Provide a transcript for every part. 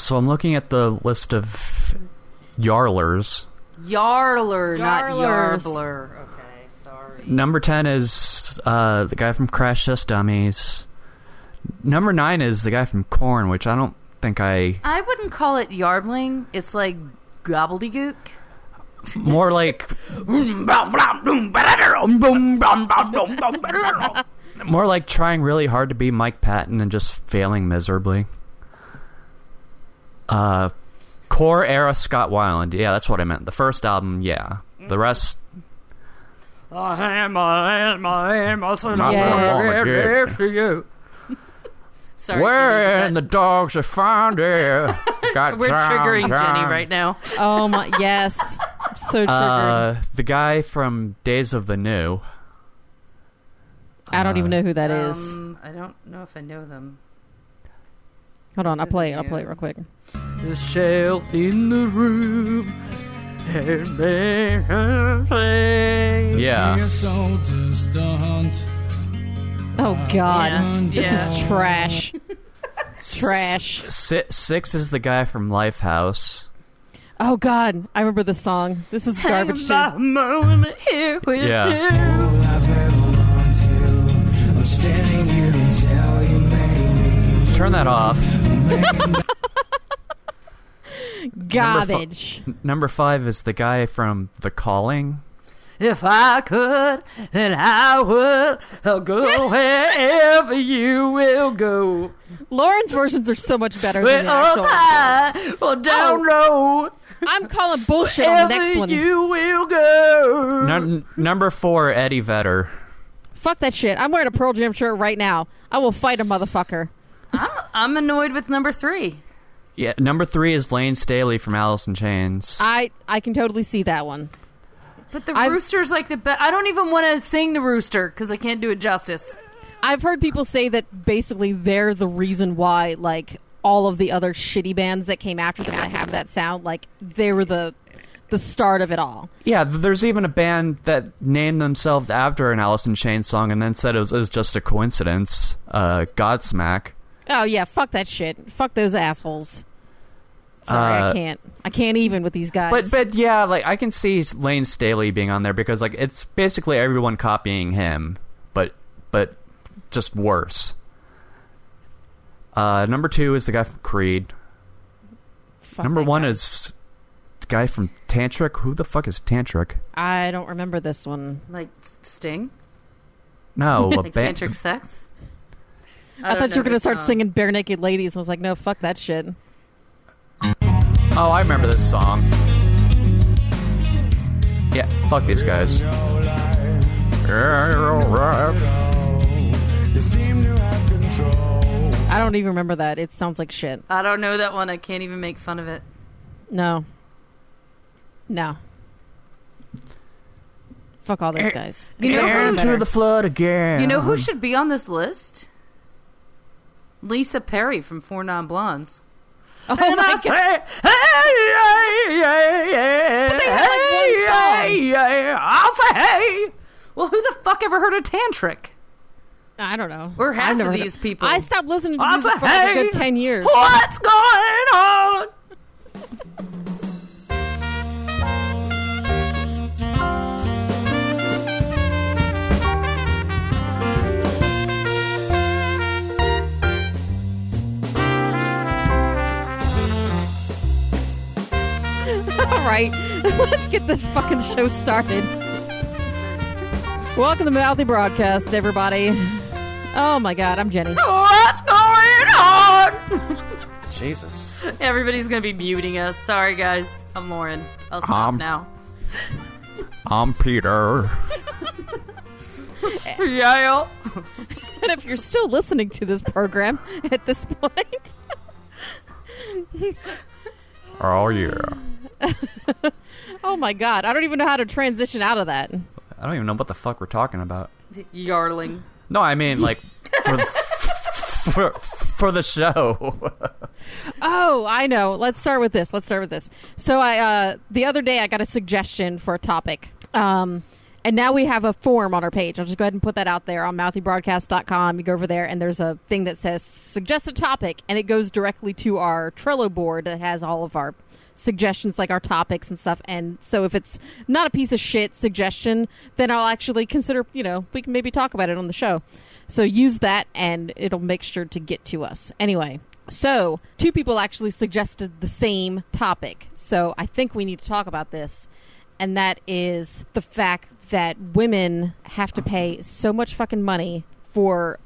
So I'm looking at the list of Yarlers. Yarler, not Yarbler. Okay, sorry. Number 10 is uh, the guy from Crash Test Dummies. Number 9 is the guy from Korn, which I don't think I. I wouldn't call it yardling. It's like gobbledygook. More like. More like trying really hard to be Mike Patton and just failing miserably. Uh, core era Scott Weiland. Yeah, that's what I meant. The first album, yeah. The rest, I am, I am, I am, I said Not Yeah. what I wanna get. next to you. Sorry, Where Jenny, in the dogs are found there? Got we're time, triggering Jenny right now. Oh my yes, so triggered. Uh, the guy from Days of the New. I don't even know who that is. Um, I don't know if I know them. Hold on, I'll play it. I'll play it real quick. The shelf in the room. Yeah. so distant. Oh God, Yeah. this Yeah. is trash. trash. Si- Six is the guy from Lifehouse. Oh God, I remember this song. This is garbage too. My moment here with Yeah. you. Turn that off. Garbage. Number five is the guy from The Calling. If I could, then I would. I'll go wherever you will go. Lauren's versions are so much better than Well, the up actual. high oh. or down low. I'm calling bullshit on the next one. you will go. Num- number four, Eddie Vedder. Fuck that shit. I'm wearing a Pearl Jam shirt right now. I will fight a motherfucker. I'm, I'm annoyed with number three. Yeah, number three is Layne Staley from Alice in Chains. I I can totally see that one. But the I've- rooster's like the best. I don't even want to sing the rooster because I can't do it justice. I've heard people say that basically they're the reason why like all of the other shitty bands that came after them that have that sound like they were the the start of it all. yeah, th- there's even a band that named themselves after an Alice in Chains song and then said it was, it was just a coincidence. Uh, Godsmack. Oh yeah, fuck that shit. Fuck those assholes. Sorry, I Uh, can't. I can't even with these guys. But but yeah, like I can see Layne Staley being on there because like it's basically everyone copying him, but but just worse. Uh, number two is the guy from Creed. Fuck number one guy. is the guy from Tantric. Who the fuck is Tantric? I don't remember this one. Like Sting, No, like band- tantric sex. I, thought you were gonna start singing "Barenaked Ladies." I was like, no, fuck that shit. Oh, I remember this song. Yeah, fuck these guys. You seem to have control. I don't even remember that. It sounds like shit. I don't know that one. I can't even make fun of it. No. No. Fuck all those guys. You know who? Into the flood again. You know who should be on this list? Lisa Perry from Four Non Blondes. Oh my god. hey, hey, hey, hey, had, like, hey, hey, I'll say hey. Well, who the fuck ever heard of Tantric? I don't know. We're half of these people. I stopped listening to I'll music say for like a good ten years. What's going on? Right, let's get this fucking show started. Welcome to Mouthy Broadcast, everybody. Oh my god, I'm Jenny. What's going on? Jesus. Everybody's gonna be muting us. Sorry, guys. I'm Lauren. I'll stop Um, now. I'm Peter. Yeah. And if you're still listening to this program at this point, Oh yeah. oh my god, I don't even know how to transition out of that. I don't even know what the fuck we're talking about. Yarling. No, I mean like for for, for the show. Oh, I know. Let's start with this. Let's start with this. So I uh the other day I got a suggestion for a topic. Um And now we have a form on our page. I'll just go ahead and put that out there on mouthybroadcast.com. You go over there, and there's a thing that says suggest a topic, and it goes directly to our Trello board that has all of our suggestions, like our topics and stuff. And so if it's not a piece of shit suggestion, then I'll actually consider, you know, we can maybe talk about it on the show. So use that, and it'll make sure to get to us. Anyway. So, two people actually suggested the same topic. So, I think we need to talk about this and that is the fact that women have to pay so much fucking money for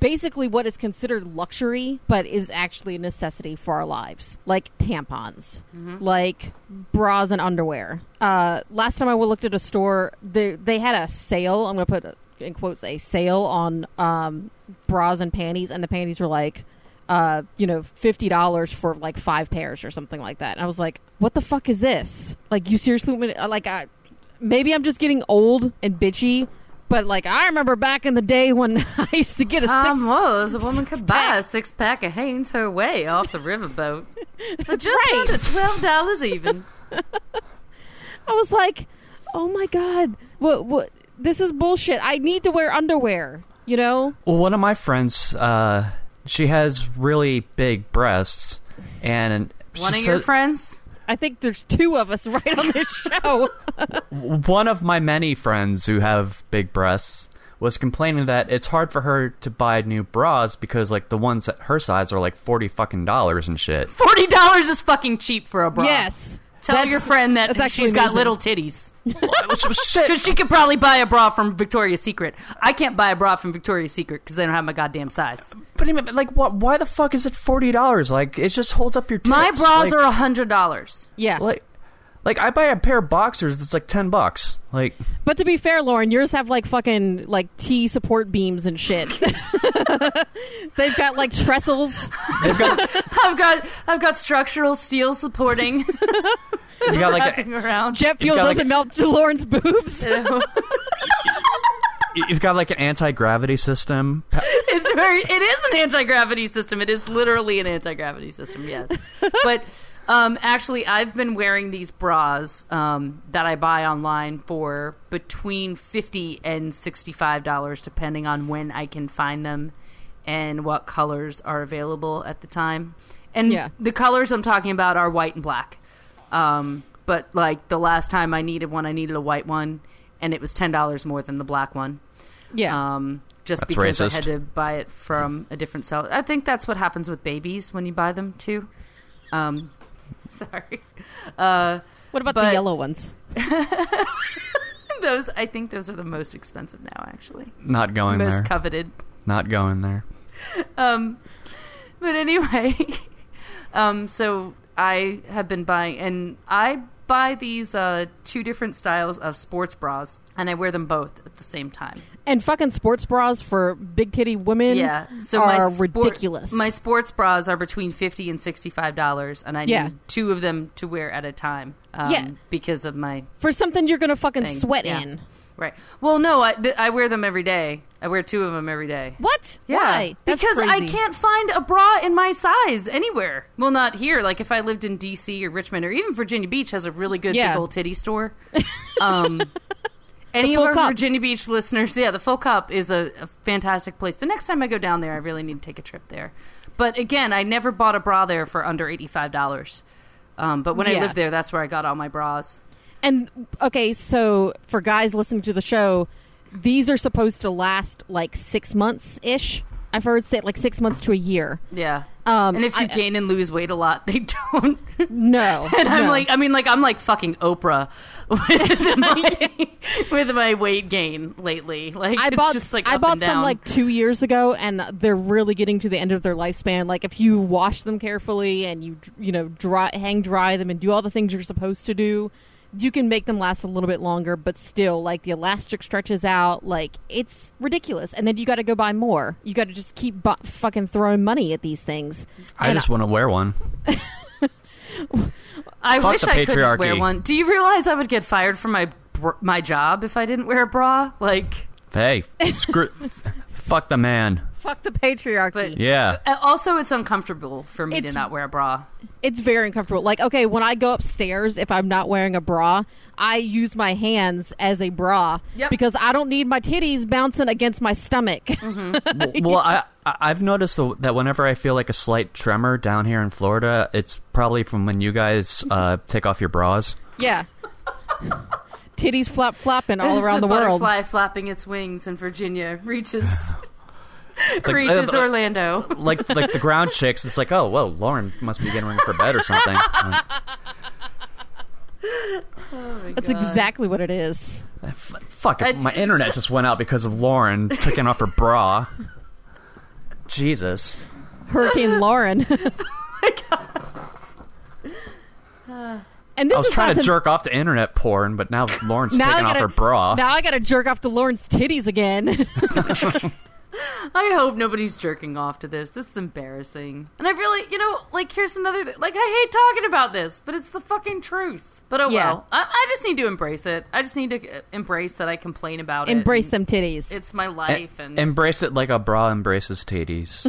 basically what is considered luxury but is actually a necessity for our lives. Like tampons. Like bras and underwear. Uh, last time i looked at a store they, they had a sale. I'm going to put in quotes a sale on um, bras and panties and the panties were like uh, you know, fifty dollars for like five pairs or something like that. And I was like, "What the fuck is this? Like, you seriously to- like, I, maybe I'm just getting old and bitchy, but like, I remember back in the day when I used to get a Tom six. was a woman could buy a six pack of Hanes her way off the riverboat for just right. under twelve dollars even. I was like, "Oh my god, what? What? This is bullshit. I need to wear underwear." You know? Well, one of my friends, uh, she has really big breasts, and she One of your friends. I think there's two of us right on this show. one of my many friends who have big breasts was complaining that it's hard for her to buy new bras because like the ones at her size are like forty fucking dollars and shit. Forty dollars is fucking cheap for a bra. yes. Tell That's- your friend that that's actually she's got amazing. little titties. Shit. Because she could probably buy a bra from Victoria's Secret. I can't buy a bra from Victoria's Secret because they don't have my goddamn size. But I mean, like, what? Why the fuck is it forty dollars? Like, it just holds up your. Tits. My bras like, are a hundred dollars. Yeah. like, like I buy a pair of boxers. that's like ten bucks. Like, But to be fair, Lauren, yours have like fucking like T support beams and shit. They've got like trestles. they've got I've got I've got structural steel supporting you got like wrapping a, around. Jet fuel got, like, doesn't melt Lauren's boobs. you've got like an anti gravity system. it's very it is an anti-gravity system it is literally an anti-gravity system yes but um, actually i've been wearing these bras um, that i buy online for between 50 and 65 dollars depending on when i can find them and what colors are available at the time and Yeah. the colors i'm talking about are white and black um, but like the last time i needed one i needed a white one and it was $10 more than the black one Yeah. um, just That's because racist. I had to buy it from a different seller. I think that's what happens with babies when you buy them too. Um, sorry. Uh, what about the yellow ones? those I think those are the most expensive now. Actually, Not going there. most there. coveted. Not going there. Um, but anyway, um, so I have been buying, and I buy these uh, two different styles of sports bras, and I wear them both at the same time. And fucking sports bras for big titty women Yeah, so are my sport- ridiculous. My sports bras are between fifty and sixty-five dollars, and I Yeah. need two of them to wear at a time. Um, Yeah. because of my for something you're gonna fucking thing. sweat Yeah. in. Right. Well, no, I, th- I wear them every day. I wear two of them every day. What? Yeah, Why? That's because I crazy. can't find a bra in my size anywhere. Well, not here. Like if I lived in D.C. or Richmond or even Virginia Beach has a really good Yeah. big old titty store. Um, any Full of our Cup. Virginia Beach listeners, yeah, the Full Cup is a, a fantastic place. The next time I go down there, I really need to take a trip there. But again, I never bought a bra there for under eighty five dollars. Um, but when I Yeah. lived there, that's where I got all my bras. And okay, so for guys listening to the show, these are supposed to last like six months ish. I've heard say like six months to a year. Yeah. Um, and if you I- gain and lose weight a lot, they don't. No, And I'm no. like, I mean, like, I'm like fucking Oprah with my, with my weight gain lately. Like, I it's bought just like I bought some like two years ago, and they're really getting to the end of their lifespan. Like if you wash them carefully and you you know dry hang dry them and do all the things you're supposed to do, you can make them last a little bit longer. But still, like the elastic stretches out, like it's ridiculous. And then you got to go buy more. You got to just keep bu- fucking throwing money at these things. I And just want to wear one. I fuck wish I could wear one. Do you realize I would get fired from my br- my job if I didn't wear a bra? Like, Hey, screw, fuck the man. Fuck the patriarchy. But Yeah. Uh, also, it's uncomfortable for me to not wear a bra. it's very uncomfortable. Like, okay, when I go upstairs, if I'm not wearing a bra, I use my hands as a bra Yep. because I don't need my titties bouncing against my stomach. well, well, I I- I've noticed the, that whenever I feel like a slight tremor down here in Florida, it's probably from when you guys uh, take off your bras. yeah. titties flap flapping all It's around the, the, world. butterfly flapping its wings in Virginia reaches It's like, reaches uh, Orlando. like like the ground chicks. It's like, oh, whoa, Lauren must be getting ready for bed or something. Uh, That's exactly what it is. f- fuck I- it, my internet just went out because of Lauren taking off her bra. Jesus. Hurricane Lauren. and this I was is trying not to the- jerk off to internet porn, but now Lauren's Now I taking off gotta- her bra. Now I got to jerk off to Lauren's titties again. I hope nobody's jerking off to this. This is embarrassing. And I really, you know, like, here's another thing. Like, I hate talking about this, but it's the fucking truth. But oh Yeah. well. I, I just need to embrace it. I just need to uh, embrace that I complain about it. Embrace them titties. It's my E- life. And Embrace it like a bra embraces titties.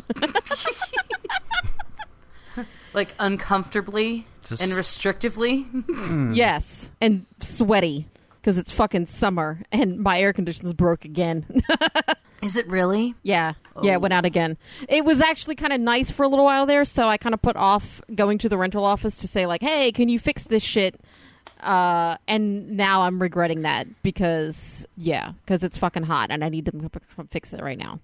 like, uncomfortably Just- and restrictively. yes, and sweaty because it's fucking summer and my air conditioner's broke again. Is it really? yeah, yeah, Oh. it went out again. It was actually kind of nice for a little while there, so I kind of put off going to the rental office to say like, "Hey, can you fix this shit?" Uh, and now I'm regretting that because yeah, because it's fucking hot and I need them to fix it right now.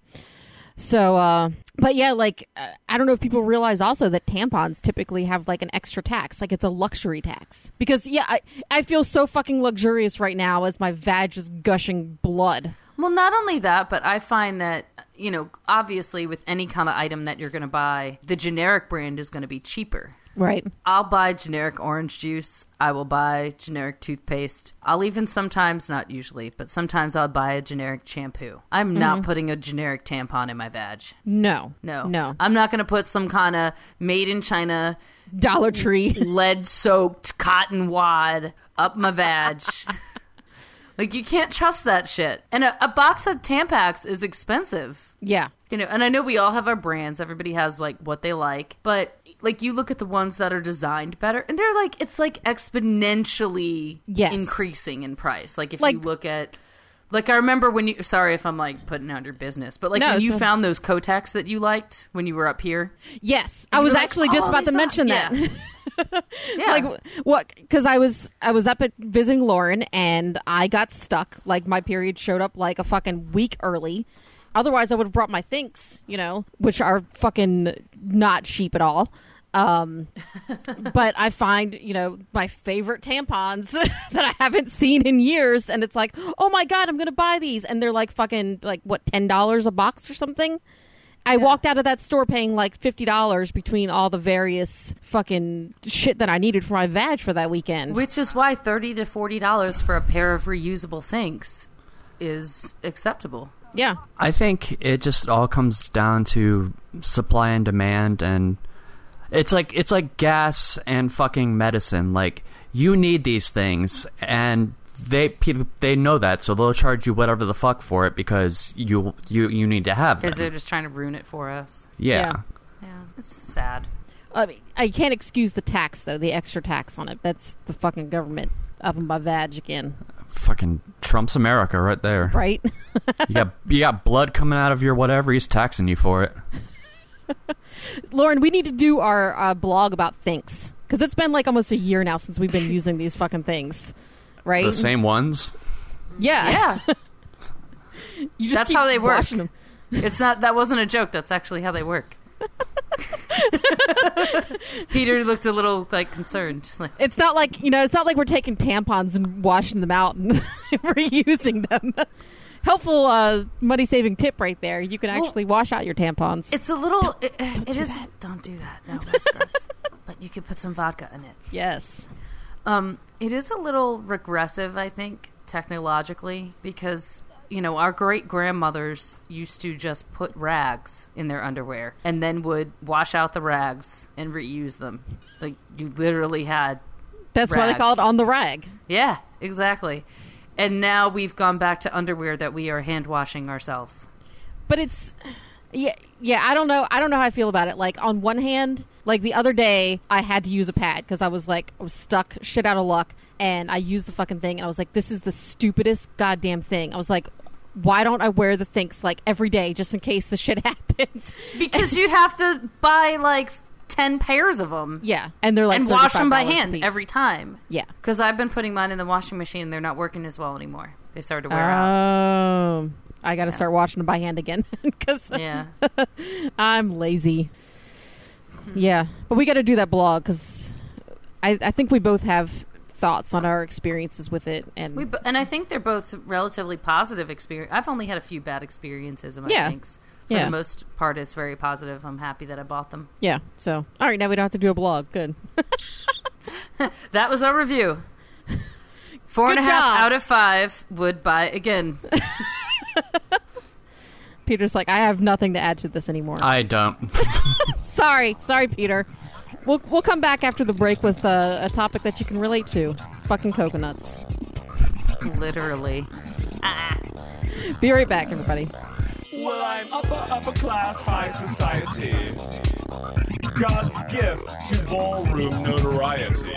So, uh, but yeah, like uh, I don't know if people realize also that tampons typically have like an extra tax, like it's a luxury tax. Because yeah, I I feel so fucking luxurious right now as my vag is gushing blood. Well, not only that, but I find that, you know, obviously with any kind of item that you're going to buy, the generic brand is going to be cheaper. Right. I'll buy generic orange juice. I will buy generic toothpaste. I'll even sometimes, not usually, but sometimes I'll buy a generic shampoo. I'm not mm-hmm. putting a generic tampon in my vag. No. No. No. I'm not going to put some kind of made in China, Dollar Tree. lead soaked cotton wad up my vag. like, you can't trust that shit. And a, a box of Tampax is expensive. yeah. You know, and I know we all have our brands. Everybody has like what they like, but like you look at the ones that are designed better, and they're like it's like exponentially Yes. increasing in price. Like if Like- you look at, like I remember when you. Sorry if I'm like putting out your business, but like No, when you so- found those Kotex that you liked when you were up here. Yes. I was were like, actually just "Oh, about to are-" mention Yeah. that. Yeah, like what because i was i was up at visiting lauren and i got stuck like my period showed up like a fucking week early otherwise i would have brought my Thinx you know which are fucking not cheap at all um but i find you know my favorite tampons that i haven't seen in years and it's like oh my god i'm gonna buy these and they're like fucking like what ten dollars a box or something I walked out of that store paying like fifty dollars between all the various fucking shit that I needed for my vag for that weekend. which is why thirty to forty dollars for a pair of reusable things is acceptable. Yeah, I think it just all comes down to supply and demand and it's like it's like gas and fucking medicine. Like you need these things and they people they know that so they'll charge you whatever the fuck for it because you you you need to have them. Because they're just trying to ruin it for us. yeah. Yeah, it's sad. I mean, I can't excuse the tax though, the extra tax on it. That's the fucking government up in my vag again, Fucking Trump's America right there. right? You got you got blood coming out of your whatever, he's taxing you for it. Lauren, we need to do our uh, blog about Thinx because it's been like almost a year now since we've been using these fucking things, right? The same ones. Yeah, Yeah, you just That's keep how they work. them. it's not. That wasn't a joke. That's actually how they work. Peter looked a little like concerned. Like, It's not like you know, it's not like we're taking tampons and washing them out and reusing them. Helpful uh, money saving tip right there. You can Well- actually wash out your tampons. it's a little. it, it is. Don't do that. No, that's gross. but you could put some vodka in it. yes. Um, it is a little regressive, I think, technologically, because you know our great grandmothers used to just put rags in their underwear and then would wash out the rags and reuse them. Like you literally had, That's why they call it on the rag. yeah, exactly. And now we've gone back to underwear that we are hand washing ourselves. But it's Yeah, yeah. I don't know. I don't know how I feel about it. Like on one hand, like the other day, I had to use a pad because I was like, I was stuck, shit out of luck, and I used the fucking thing, and I was like, this is the stupidest goddamn thing. I was like, why don't I wear the things like every day just in case the shit happens? Because you'd have to buy like ten pairs of them yeah, and they're like and wash them by hand every time. Yeah. Because I've been putting mine in the washing machine, and they're not working as well anymore. They started to wear out. Oh, I got to start washing them by hand again because Yeah. I'm lazy. Hmm. Yeah, but we got to do that blog because I, I think we both have thoughts on our experiences with it, and We, bo- and I think they're both relatively positive experience. I've only had a few bad experiences in my Yeah. things. For Yeah. the most part, it's very positive. I'm happy that I bought them. yeah. So all right, now we don't have to do a blog. Good. That was our review. Four and a Good half job. out of five would buy again. Peter's like, I have nothing to add to this anymore. I don't. sorry, sorry, Peter. We'll we'll come back after the break with uh, a topic that you can relate to. Fucking coconuts. Literally. Be right back, everybody. Well, I'm upper, upper class, high society. God's gift to ballroom notoriety.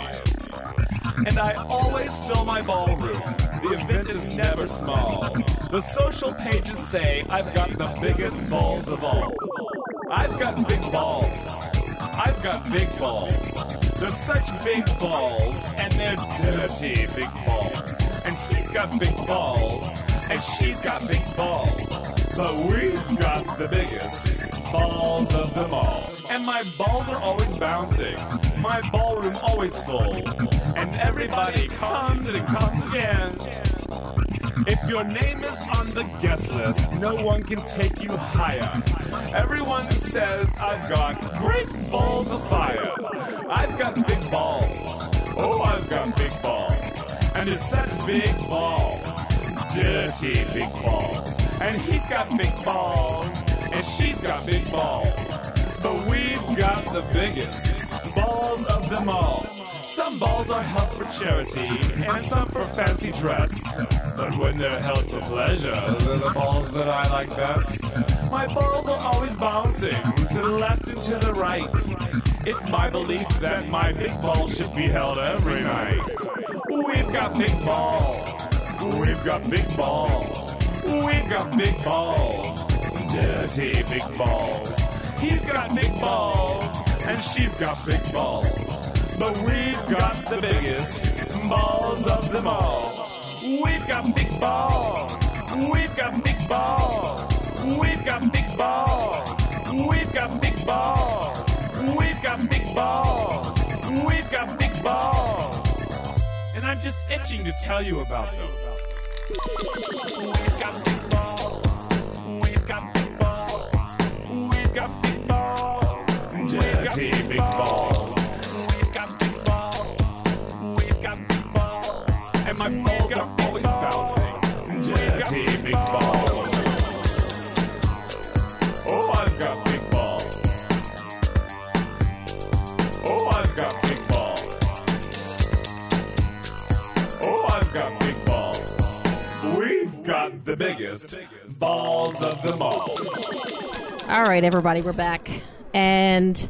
And I always fill my ballroom. The event is never small. The social pages say I've got the biggest balls of all. I've got big balls. I've got big balls. They're such big balls, and they're dirty big balls. And he's got big balls, and she's got big balls. But we've got the biggest balls of them all. And my balls are always bouncing, my ballroom always full. And everybody comes and comes again. If your name is on the guest list, no one can take you higher. Everyone says I've got great balls of fire. I've got big balls. Oh, I've got big balls. And they're such big balls. Dirty big balls. And he's got big balls. And she's got big balls. But we've got the biggest balls of them all. Some balls are held for charity, and some for fancy dress. But when they're held for pleasure, they're the balls that I like best. My balls are always bouncing to the left and to the right. It's my belief that my big balls should be held every night. We've got big balls. We've got big balls. We've got big balls. Dirty big balls. He's got big balls, and she's got big balls. But we've got the biggest balls of them all. We've got big balls. We've got big balls. We've got big balls. We've got big balls. We've got big balls. We've got big balls. And I'm just itching to tell you about them. We've got big balls. The biggest balls of them all. All right, everybody, we're back. And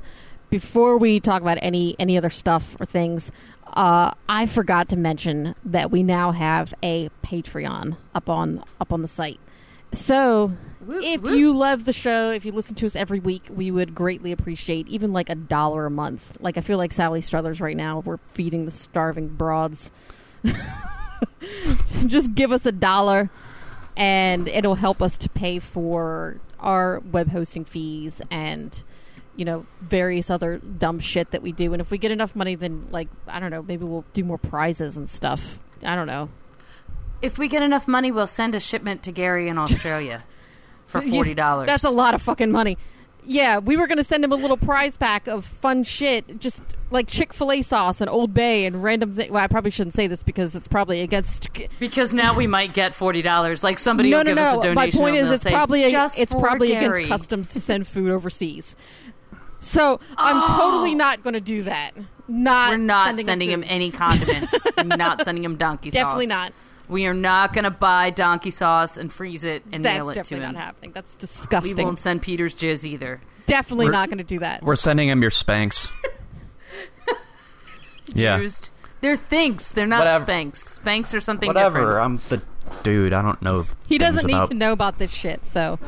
before we talk about any any other stuff or things, uh, I forgot to mention that we now have a Patreon up on up on the site. So, Whoop, if whoop. you love the show, if you listen to us every week, we would greatly appreciate even like a dollar a month. Like I feel like Sally Struthers right now, we're feeding the starving broads. Just give us a dollar and it'll help us to pay for our web hosting fees and you know various other dumb shit that we do. And if we get enough money then like i don't know maybe we'll do more prizes and stuff. I don't know. If we get enough money, we'll send a shipment to Gary in Australia for forty dollars. that's a lot of fucking money yeah we were gonna send him a little prize pack of fun shit just like chick-fil-a sauce and old bay and random thi- well i probably shouldn't say this because it's probably against Because now we might get forty dollars. Like somebody no will no give us a no donation. my point is it's say, probably "Just it's probably Gary." against customs to send food overseas so i'm totally oh. not going to do that not We're not sending, sending, him food. any condiments. not sending him donkey sauce. Definitely not. We are not going to buy donkey sauce and freeze it and That's mail it to him. That's definitely not happening. That's disgusting. We won't send Peter's jizz either. definitely We're- not going to do that. We're sending him your Spanx. yeah. Used. They're Thinx. They're not Whatever. Spanx. Spanx are something Whatever. different. I'm the dude. I don't know. He doesn't need about- to know about this shit. So,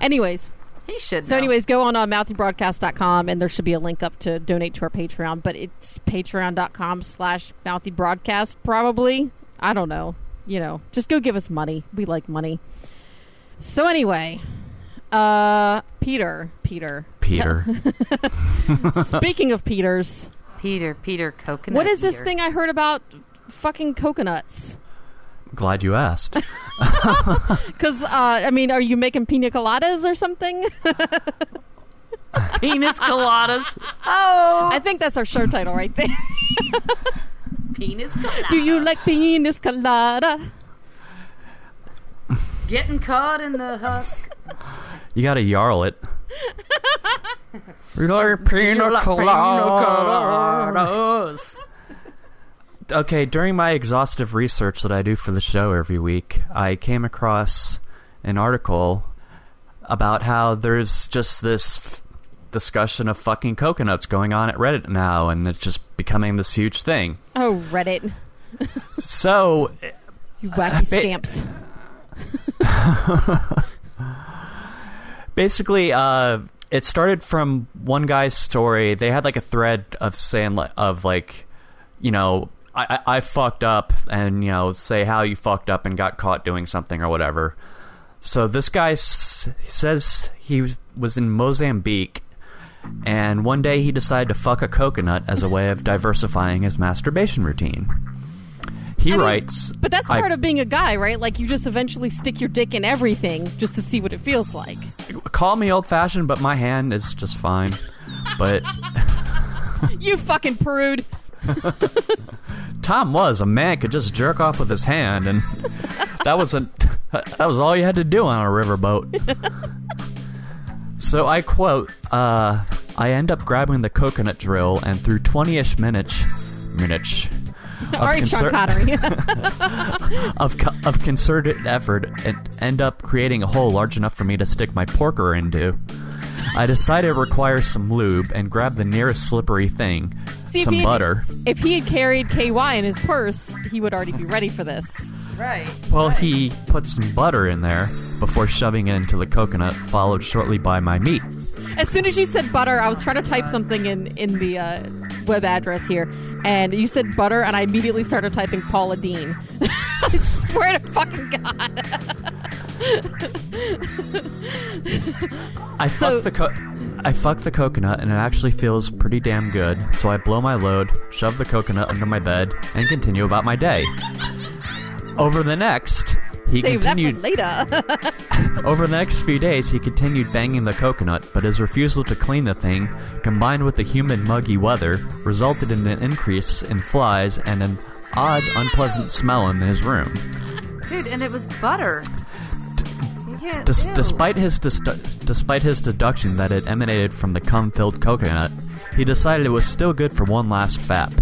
anyways, He should. so know. anyways, go on uh, mouthybroadcast.com and there should be a link up to donate to our Patreon. But it's patreon.com slash mouthybroadcast. Probably. I don't know. You know, just go give us money. We like money. So anyway, uh, Peter, Peter, Peter. Speaking of Peters, Peter, Peter, coconut. what is this eater. thing I heard about fucking coconuts? Glad you asked. Because, uh, I mean, are you making pina coladas or something? Penis coladas. Oh, I think that's our show title right there. Penis colada. Do you like penis colada? Getting caught in the husk. You gotta yarl it. You like pina colada. coladas. Okay, during my exhaustive research that I do for the show every week, I came across an article about how there's just this f- discussion of fucking coconuts going on at Reddit now, and it's just becoming this huge thing. Oh, Reddit. So, You wacky Ba- scamps. basically uh it started from one guy's story they had like a thread of saying of like you know I, I I fucked up and you know say how you fucked up and got caught doing something or whatever so this guy s- says he was- was in mozambique and one day he decided to fuck a coconut as a way of diversifying his masturbation routine he I mean, writes But that's I- part of being a guy, right? Like, you just eventually stick your dick in everything just to see what it feels like. call me old fashioned but my hand is just fine but You fucking prude. Tom was a man could just jerk off with his hand, and that was a that was all you had to do on a riverboat. So I quote: uh, "I end up grabbing the coconut drill, and through twenty-ish minutes, minutes All right, Sean concer- Connery. of co- of concerted effort, and end up creating a hole large enough for me to stick my porker into." I decided it requires some lube and grab the nearest slippery thing, See, if some had- butter. if he had carried KY in his purse, he would already be ready for this. Right. Well, right. he put some butter in there before shoving it into the coconut, followed shortly by my meat. As soon as you said butter, I was trying to type something in in the uh, web address here, and you said butter, and I immediately started typing Paula Deen. I swear to fucking god. I So- the co- I fucked the coconut, and it actually feels pretty damn good. So I blow my load, shove the coconut under my bed, and continue about my day. Over the next, he Save continued. later. Over the next few days, he continued banging the coconut, but his refusal to clean the thing, combined with the humid, muggy weather, resulted in an increase in flies and an odd, unpleasant smell in his room. dude, and it was butter. Can't. Des- ew. despite his despite his deduction that it emanated from the cum-filled coconut, he decided it was still good for one last fap.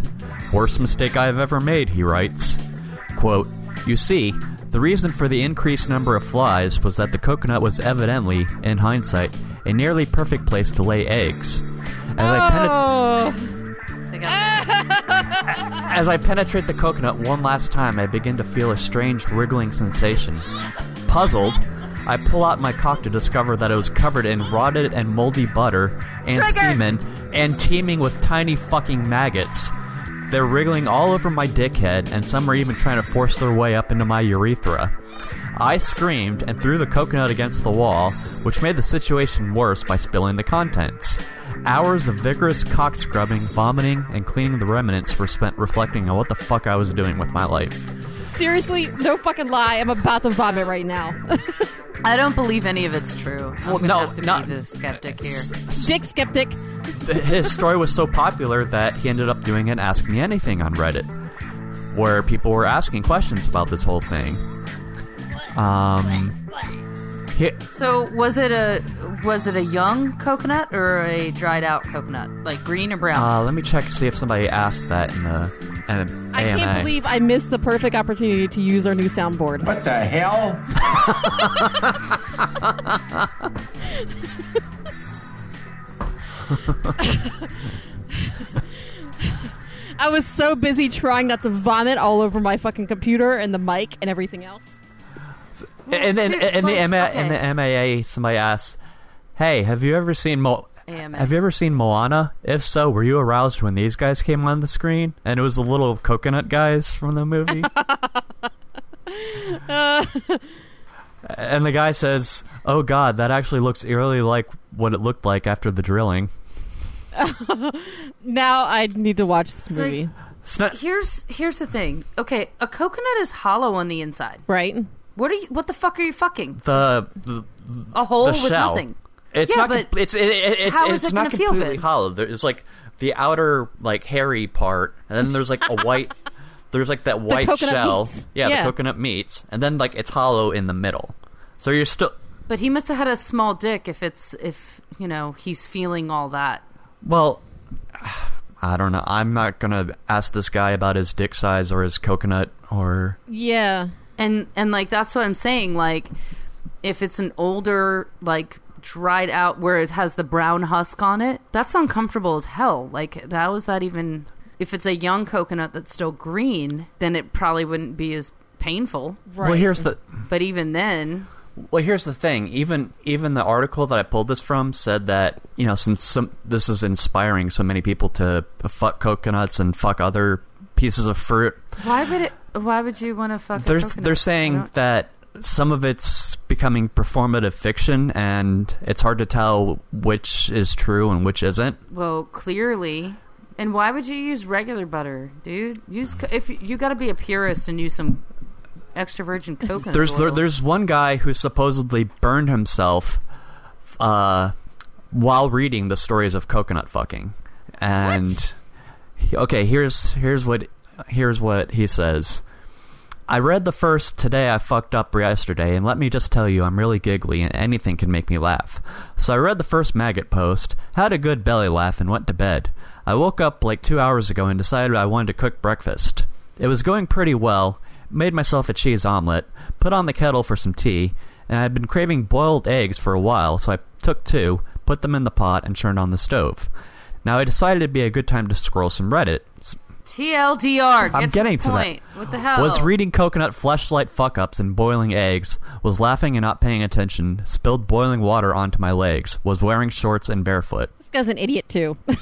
Worst mistake I have ever made, he writes. Quote, You see, the reason for the increased number of flies was that the coconut was evidently, in hindsight, a nearly perfect place to lay eggs. As, I, penet- oh, So as I penetrate the coconut one last time, I begin to feel a strange wriggling sensation. Puzzled, I pull out my cock to discover that it was covered in rotted and moldy butter and semen and teeming with tiny fucking maggots. They're wriggling all over my dickhead, and some are even trying to force their way up into my urethra. I screamed and threw the coconut against the wall, which made the situation worse by spilling the contents. Hours of vigorous cock scrubbing, vomiting, and cleaning the remnants were spent reflecting on what the fuck I was doing with my life. seriously, no fucking lie. I'm about to vomit right now. I don't believe any of it's true. I'm Well, gonna no, have to not- be the skeptic here. Dick skeptic. His story was so popular that he ended up doing an Ask Me Anything on Reddit, where people were asking questions about this whole thing. Um, Here, So was it a was it a young coconut or a dried out coconut, like green or brown? uh, let me check to see if somebody asked that in the in I AMA. can't believe I missed the perfect opportunity to use our new soundboard. What the hell? I was so busy trying not to vomit all over my fucking computer and the mic and everything else. and then Dude, in the MA, okay. in the MAA, somebody asked, "Hey, have you ever seen Mo? AMA. Have you ever seen Moana? If so, were you aroused when these guys came on the screen?" And it was the little coconut guys from the movie. and the guy says, "Oh God, that actually looks eerily like what it looked like after the drilling." Now I need to watch this movie. It's not- Here's here's the thing. Okay, a coconut is hollow on the inside. Right? What are you? What the fuck are you fucking? the, the A hole the with shell. nothing. It's Yeah, not. but it's it, it, it's how is it's it not gonna feel completely good? hollow. There's like the outer like hairy part, and then there's like a white. There's like that white coconut shell. meats. Yeah, Yeah. the coconut meats, and then like it's hollow in the middle. So you're still. But he must have had a small dick if it's if you know he's feeling all that. Well, I don't know. I'm not gonna ask this guy about his dick size or his coconut or. Yeah. and and like that's what i'm saying like if it's an older like dried out where it has the brown husk on it that's uncomfortable as hell like how is that even if it's a young coconut that's still green then it probably wouldn't be as painful Right. Well, here's the. but even then Well, here's the thing. Even even the article that I pulled this from said that you know since some this is inspiring so many people to fuck coconuts and fuck other pieces of fruit. why would it why would you want to fuck coconut? they're saying that some of it's becoming performative fiction, and it's hard to tell which is true and which isn't. well clearly and why would you use regular butter dude use if you got to be a purist and use some extra virgin coconut There's there, there's one guy who supposedly burned himself uh, while reading the stories of coconut fucking, and he- okay, here's here's what here's what he says. I read the first today I fucked up yesterday, and let me just tell you, I'm really giggly, and anything can make me laugh. So I read the first maggot post, had a good belly laugh, and went to bed. I woke up like two hours ago and decided I wanted to cook breakfast. It was going pretty well, made myself a cheese omelet, put on the kettle for some tea, and I had been craving boiled eggs for a while, so I took two, put them in the pot, and turned on the stove. Now I decided it'd be a good time to scroll some Reddit. S- TLDR. I'm get getting the to that. What the hell? Was reading coconut fleshlight fuck ups and boiling eggs, was laughing and not paying attention, spilled boiling water onto my legs, was wearing shorts and barefoot. This guy's an idiot too.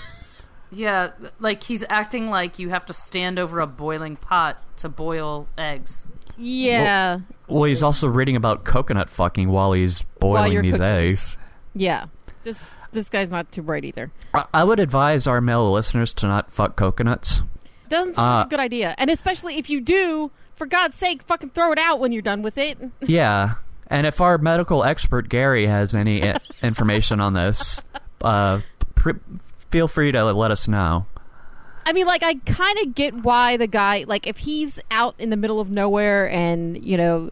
Yeah, like he's acting like you have to stand over a boiling pot to boil eggs. yeah. Well, he's also reading about coconut fucking while he's boiling you're these cooking. eggs. Yeah. This this guy's not too bright either. I, I would advise our male listeners to not fuck coconuts. Doesn't seem like Uh, a good idea. And especially if you do, for God's sake, fucking throw it out when you're done with it. Yeah. And if our medical expert Gary has any i- information on this, uh, pr- feel free to let us know. I mean, like, I kind of get why the guy, like, if he's out in the middle of nowhere and, you know,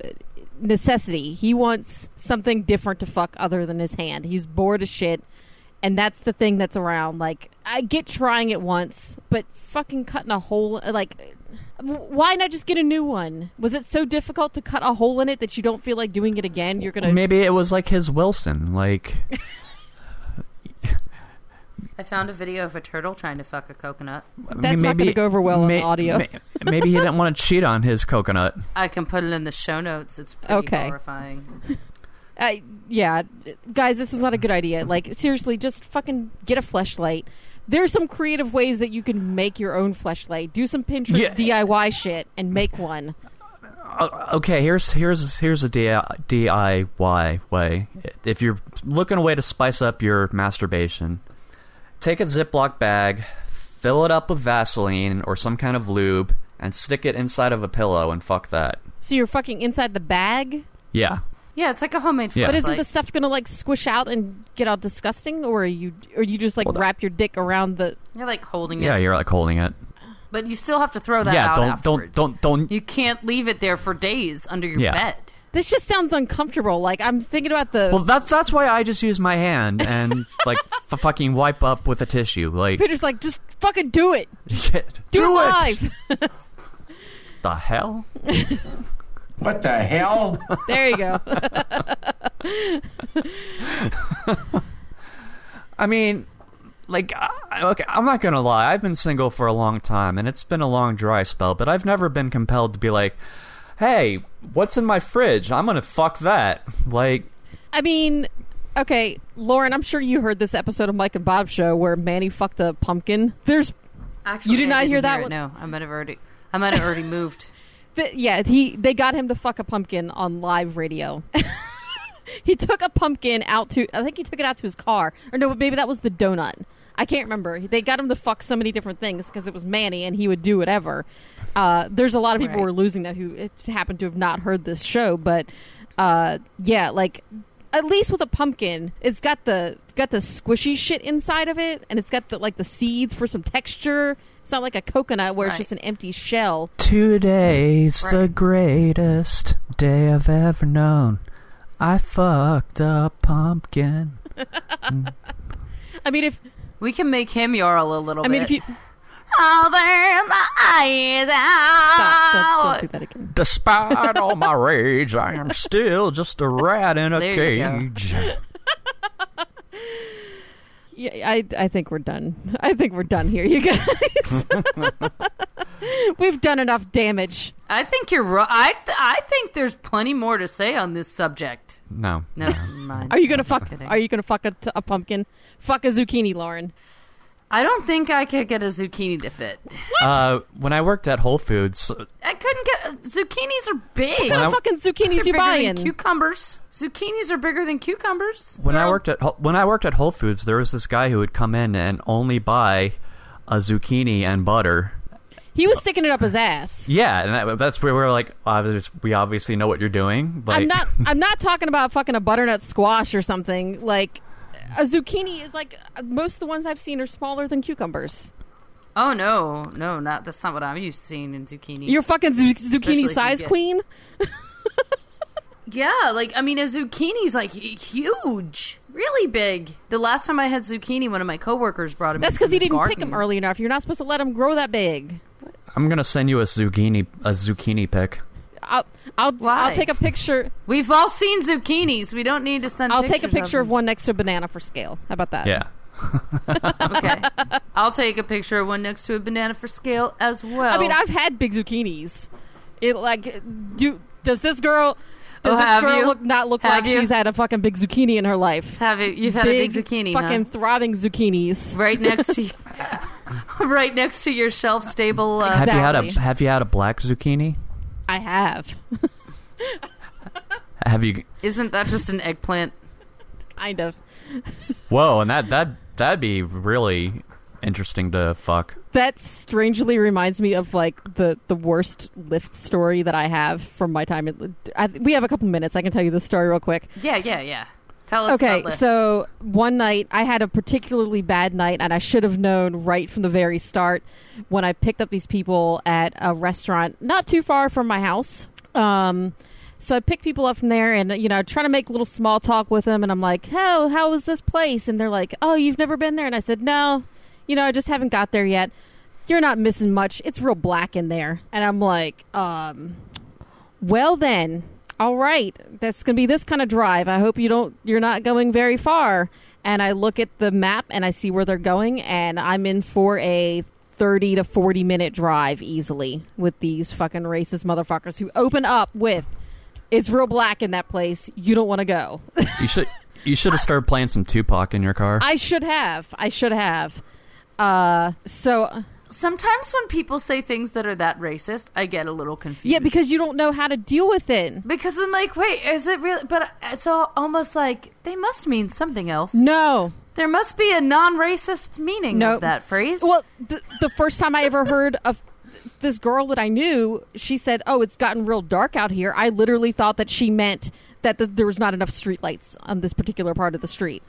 necessity, he wants something different to fuck other than his hand. He's bored as shit, and that's the thing that's around. Like, I get trying it once, but fucking cutting a hole, like, why not just get a new one? Was it so difficult to cut a hole in it that you don't feel like doing it again? You're gonna. Maybe it was like his Wilson. Like, I found a video of a turtle trying to fuck a coconut. I mean, That's not gonna go over well on may- audio. may- maybe he didn't want to cheat on his coconut. I can put it in the show notes. It's pretty Okay. horrifying. Uh, yeah, guys, this is not a good idea. Like, seriously, just fucking get a fleshlight. There's some creative ways that you can make your own fleshlight. Do some Pinterest Yeah. DIY shit and make one. Uh, okay, here's here's here's a DIY way. If you're looking a way to spice up your masturbation, take a Ziploc bag, fill it up with Vaseline or some kind of lube, and stick it inside of a pillow and fuck that. So you're fucking inside the bag, Yeah. Yeah, it's like a homemade Yeah. but isn't fleshlight. the stuff gonna like squish out and get all disgusting, or are you, or you just like Well, that- wrap your dick around the? You're like holding Yeah, it, Yeah, you're like holding it. but you still have to throw that yeah, out don't afterwards. don't don't don't You can't leave it there for days under your Yeah. bed. This just sounds uncomfortable. Like I'm thinking about the Well, that's that's why I just use my hand and like f- fucking wipe up with a tissue. Like, Peter's like, just fucking do it. do, Do, it it. live. The hell? What the hell? there you go. I mean, like, I, okay, I'm not gonna lie. I've been single for a long time, and it's been a long dry spell. But I've never been compelled to be like, "Hey, what's in my fridge? I'm gonna fuck that." Like, I mean, okay, Lauren, I'm sure you heard this episode of Mike and Bob show where Manny fucked a pumpkin. There's Actually, You did I not hear that it, one? No, I might have already. I might have already moved. Th- yeah, he they got him to fuck a pumpkin on live radio. he took a pumpkin out to I think he took it out to his car. Or no, maybe that was the donut. I can't remember. They got him to fuck so many different things because it was Manny and he would do whatever. Uh, there's a lot of people Right. who are losing that who happen to have not heard this show, but uh, yeah, like at least with a pumpkin, it's got the it's got the squishy shit inside of it, and it's got the like the seeds for some texture. It's not like a coconut where it's just an empty shell. today's the greatest day I've ever known. I fucked a pumpkin. I mean, if We can make him yarl a little I bit. mean, if you I'll burn my eyes Stop. Don't, out. don't do that again. Despite all my rage, I am still just a rat in a There cage. Yeah, I, I think we're done. I think we're done here, you guys. We've done enough damage. I think you're right. I th- I think there's plenty more to say on this subject. No. No, never mind. Are you gonna Just fuck? kidding. Are you gonna fuck a, t- a pumpkin? Fuck a zucchini, Lauren. I don't think I could get a zucchini to fit. Uh, when I worked at Whole Foods, I couldn't get zucchinis are big. What kind I- of fucking zucchinis They're you bigger buying? than cucumbers. Zucchinis are bigger than cucumbers. when I worked at Whole- when I worked at Whole Foods, there was this guy who would come in and only buy a zucchini and butter. he was sticking it up his ass. Yeah, and that, that's where we're like, obvious- we obviously know what you're doing. Like, I'm not. I'm not talking about fucking a butternut squash or something. Like a zucchini is like most of the ones I've seen are smaller than cucumbers. Oh no, no, not that's not what I'm used to seeing in zucchinis. You're fucking zu- Especially zucchini size get- queen. yeah, like I mean, a zucchini's like huge, really big. The last time I had zucchini, one of my coworkers brought him. That's because because he didn't pick them early enough. You're not supposed to let them grow that big. I'm gonna send you a zucchini a zucchini pic. I'll I'll, Why? I'll take a picture. We've all seen zucchinis. We don't need to send. I'll take a picture of them. one next to a banana for scale. How about that? Yeah. Okay, I'll take a picture of one next to a banana for scale as well. I mean, I've had big zucchinis. It like do does this girl does Oh, this have girl you? look not look Have like you? she's had a fucking big zucchini in her life? have you? You've had a big zucchini, fucking huh? throbbing zucchinis. right next to, right next to your shelf stable. Uh, Have you had a Have you had a black zucchini? I have, Have you? Isn't that just an eggplant? kind of. Whoa, and that that that'd be really interesting to fuck. That strangely reminds me of like the the worst Lyft story that I have from my time. At, I, we have a couple minutes. I can tell you the story real quick. Yeah, yeah, yeah. Tell us. Okay, so one night I had a particularly bad night, and I should have known right from the very start when I picked up these people at a restaurant not too far from my house. Um, so I picked people up from there, and you know, trying to make a little small talk with them, and I'm like, "How how is this place?" And they're like, "Oh, you've never been there?" And I said, "No, you know, I just haven't got there yet. You're not missing much. It's real black in there." And I'm like, "Um, well then, all right. That's going to be this kind of drive. I hope you don't you're not going very far." And I look at the map and I see where they're going and I'm in for a 30 to 40 minute drive easily with these fucking racist motherfuckers who open up with it's real black in that place. You don't want to go. You should you should have started playing some Tupac in your car. I should have. I should have. Uh so sometimes when people say things that are that racist, I get a little confused. yeah, because you don't know how to deal with it. because I'm like, wait, is it really? But it's all, almost like they must mean something else. No. There must be a non-racist meaning No. of that phrase. Well, the, the first time I ever heard of this girl that I knew, she said, "Oh, it's gotten real dark out here." I literally thought that she meant that th- there was not enough streetlights on this particular part of the street.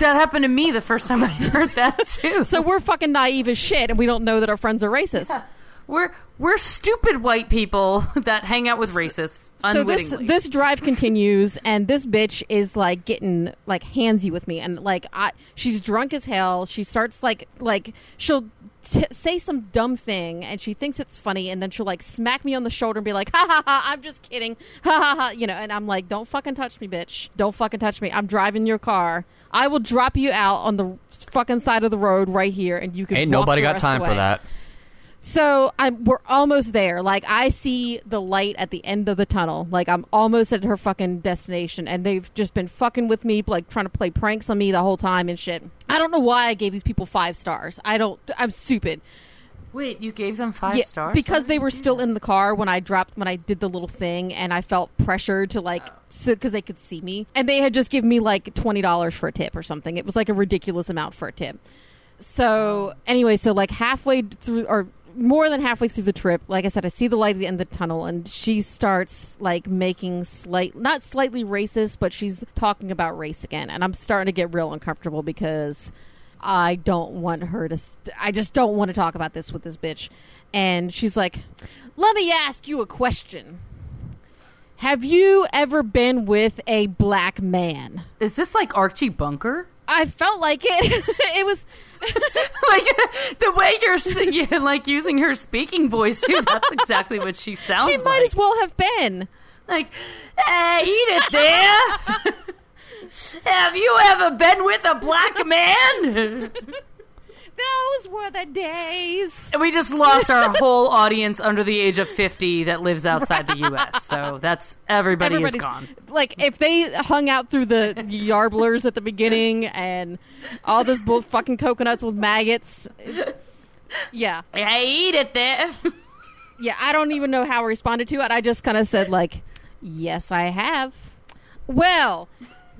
That happened to me the first time I heard that too. So we're fucking naive as shit, and we don't know that our friends are racist. We're we're stupid white people that hang out with racists so this this drive continues and this bitch is like getting like handsy with me and like I she's drunk as hell she starts like like she'll t- say some dumb thing and she thinks it's funny and then she'll like smack me on the shoulder and be like ha ha ha I'm just kidding. Ha ha ha you know and I'm like don't fucking touch me bitch. Don't fucking touch me. I'm driving your car. I will drop you out on the fucking side of the road right here and you can Ain't nobody got time for that. So I'm we're almost there. Like I see the light at the end of the tunnel. Like I'm almost at her fucking destination, and they've just been fucking with me, like trying to play pranks on me the whole time and shit. I don't know why I gave these people five stars. I don't. I'm stupid. Wait, you gave them five Yeah, stars because they were still that? in the car when I dropped when I did the little thing, and I felt pressured to like because they could see me, and they had just given me like twenty dollars for a tip or something. It was like a ridiculous amount for a tip. So anyway, so like halfway through or more than halfway through the trip, like I said, I see the light at the end of the tunnel, and she starts like making slight, not slightly racist, but she's talking about race again, and I'm starting to get real uncomfortable because I don't want her to. St- I just don't want to talk about this with this bitch. And she's like, "Let me ask you a question. Have you ever been with a black man?" Is this like Archie Bunker? I felt like it. it was. like the way you're singing, like using her speaking voice too. That's exactly what she sounds like. She like. might as well have been. Like, hey, eat it there. Have you ever been with a black man? Those were the days. And we just lost our whole audience under the age of 50 that lives outside the U.S. So that's everybody is gone. like if they hung out through the yarblers at the beginning and all this bull fucking coconuts with maggots. Yeah, Hey, eat it there. yeah. I don't even know how I responded to it. I just kind of said like, "Yes, I have." Well,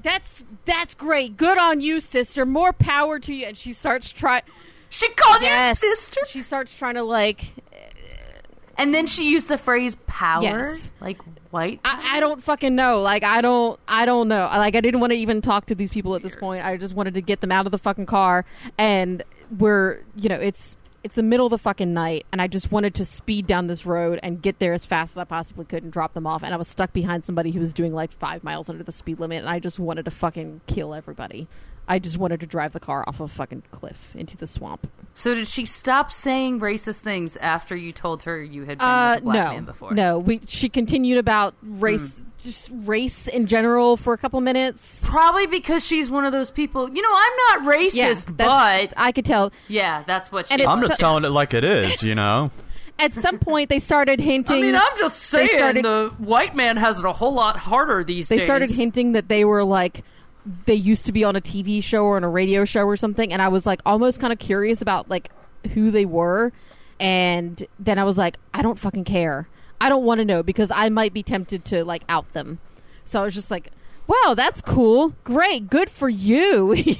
that's that's great. Good on you, sister. More power to you. And she starts trying. She called Yes, you sister. She starts trying to like And then she used the phrase power. Yes. Like white. I, I don't fucking know. Like I don't I don't know. Like I didn't want to even talk to these people at this point. I just wanted to get them out of the fucking car and we're you know, it's it's the middle of the fucking night and I just wanted to speed down this road and get there as fast as I possibly could and drop them off and I was stuck behind somebody who was doing like 5 miles under the speed limit and I just wanted to fucking kill everybody. I just wanted to drive the car off a fucking cliff into the swamp. so did she stop saying racist things after you told her you had been Uh, with a black no, man before? no. We she continued about race, just race in general for a couple minutes. Probably because she's one of those people. You know, I'm not racist, but I could tell. yeah, that's what she. And I'm just so- telling it like it is, you know. At some point, they started hinting. I mean, I'm just saying started- the white man has it a whole lot harder these they days. They started hinting that they were like they used to be on a TV show or on a radio show or something, and I was like almost kind of curious about like who they were, and then I was like, I don't fucking care. I don't want to know because I might be tempted to like out them. So I was just like, wow, that's cool. Great. Good for you. you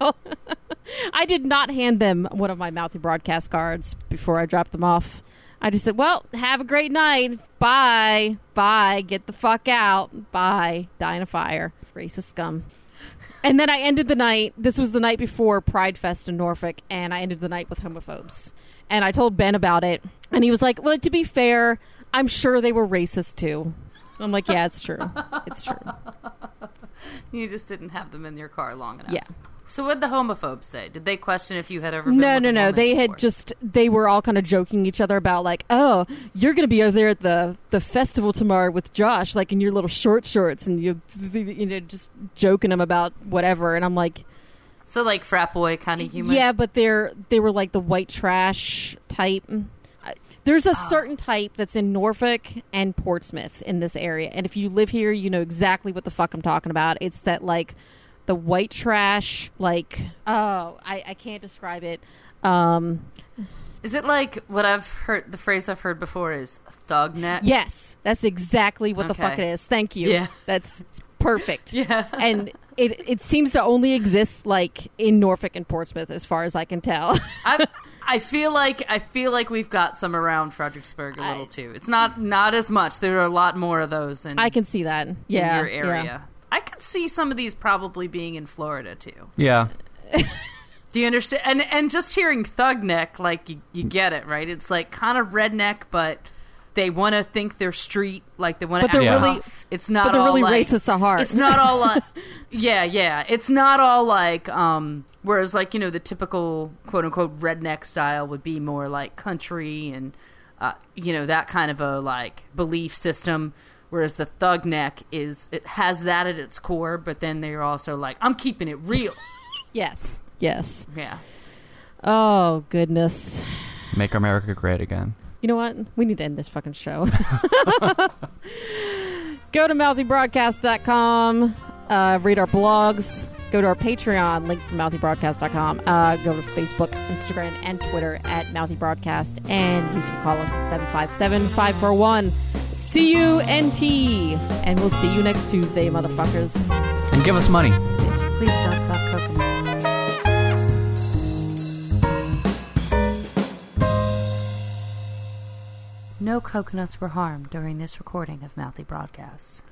know? I did not hand them one of my mouthy broadcast cards before I dropped them off. I just said, well, have a great night. Bye. Bye. Get the fuck out. Bye. Die in a fire. Racist scum. And then I ended the night. This was the night before Pride Fest in Norfolk, and I ended the night with homophobes. And I told Ben about it, and he was like, "Well, to be fair, I'm sure they were racist too." I'm like, "Yeah, it's true. It's true. You just didn't have them in your car long enough. Yeah." So what did the homophobes say? Did they question if you had ever? Been No, no, no. They before? had just they were all kind of joking each other about like, "Oh, you're going to be over there at the the festival tomorrow with Josh, like in your little short shorts," and you you know just joking them about whatever. And I'm like, so like frat boy kind of humor. Yeah, but they're they were like the white trash type. There's a ah. certain type that's in Norfolk and Portsmouth in this area, and if you live here, you know exactly what the fuck I'm talking about. It's that like the white trash, like oh, I, I can't describe it. Um, Is it like what I've heard? The phrase I've heard before is thug neck. yes, that's exactly what the fuck it is. Thank you. Yeah. that's perfect. Yeah. and it it seems to only exist like in Norfolk and Portsmouth, as far as I can tell. I, I feel like I feel like we've got some around Fredericksburg a little too. It's not not as much. There are a lot more of those in, I can see that. in Yeah, your area. yeah. I could see some of these probably being in Florida too. Yeah. Do you understand? And and just hearing thug neck, like you, you get it, right? It's like kind of redneck, but they want to think they're street, like they want to. But they're Yeah. really, It's not. but they're all really like, racist to heart. It's not all like. yeah, yeah. It's not all like. um Whereas, like you know, the typical quote unquote redneck style would be more like country and, uh, you know, that kind of a like belief system. Whereas the thug neck is it has that at its core, but then they're also like, I'm keeping it real. yes, yes. Yeah. Oh goodness. Make America great again. You know what? We need to end this fucking show. Go to mouthybroadcast.com, uh, read our blogs, go to our Patreon, link to mouthybroadcast.com, uh, go to Facebook, Instagram, and Twitter at mouthybroadcast, and you can call us at 757 541 CUNT. And we'll see you next Tuesday, motherfuckers. And give us money. Please don't fuck coconuts. No coconuts were harmed during this recording of Mouthy Broadcast.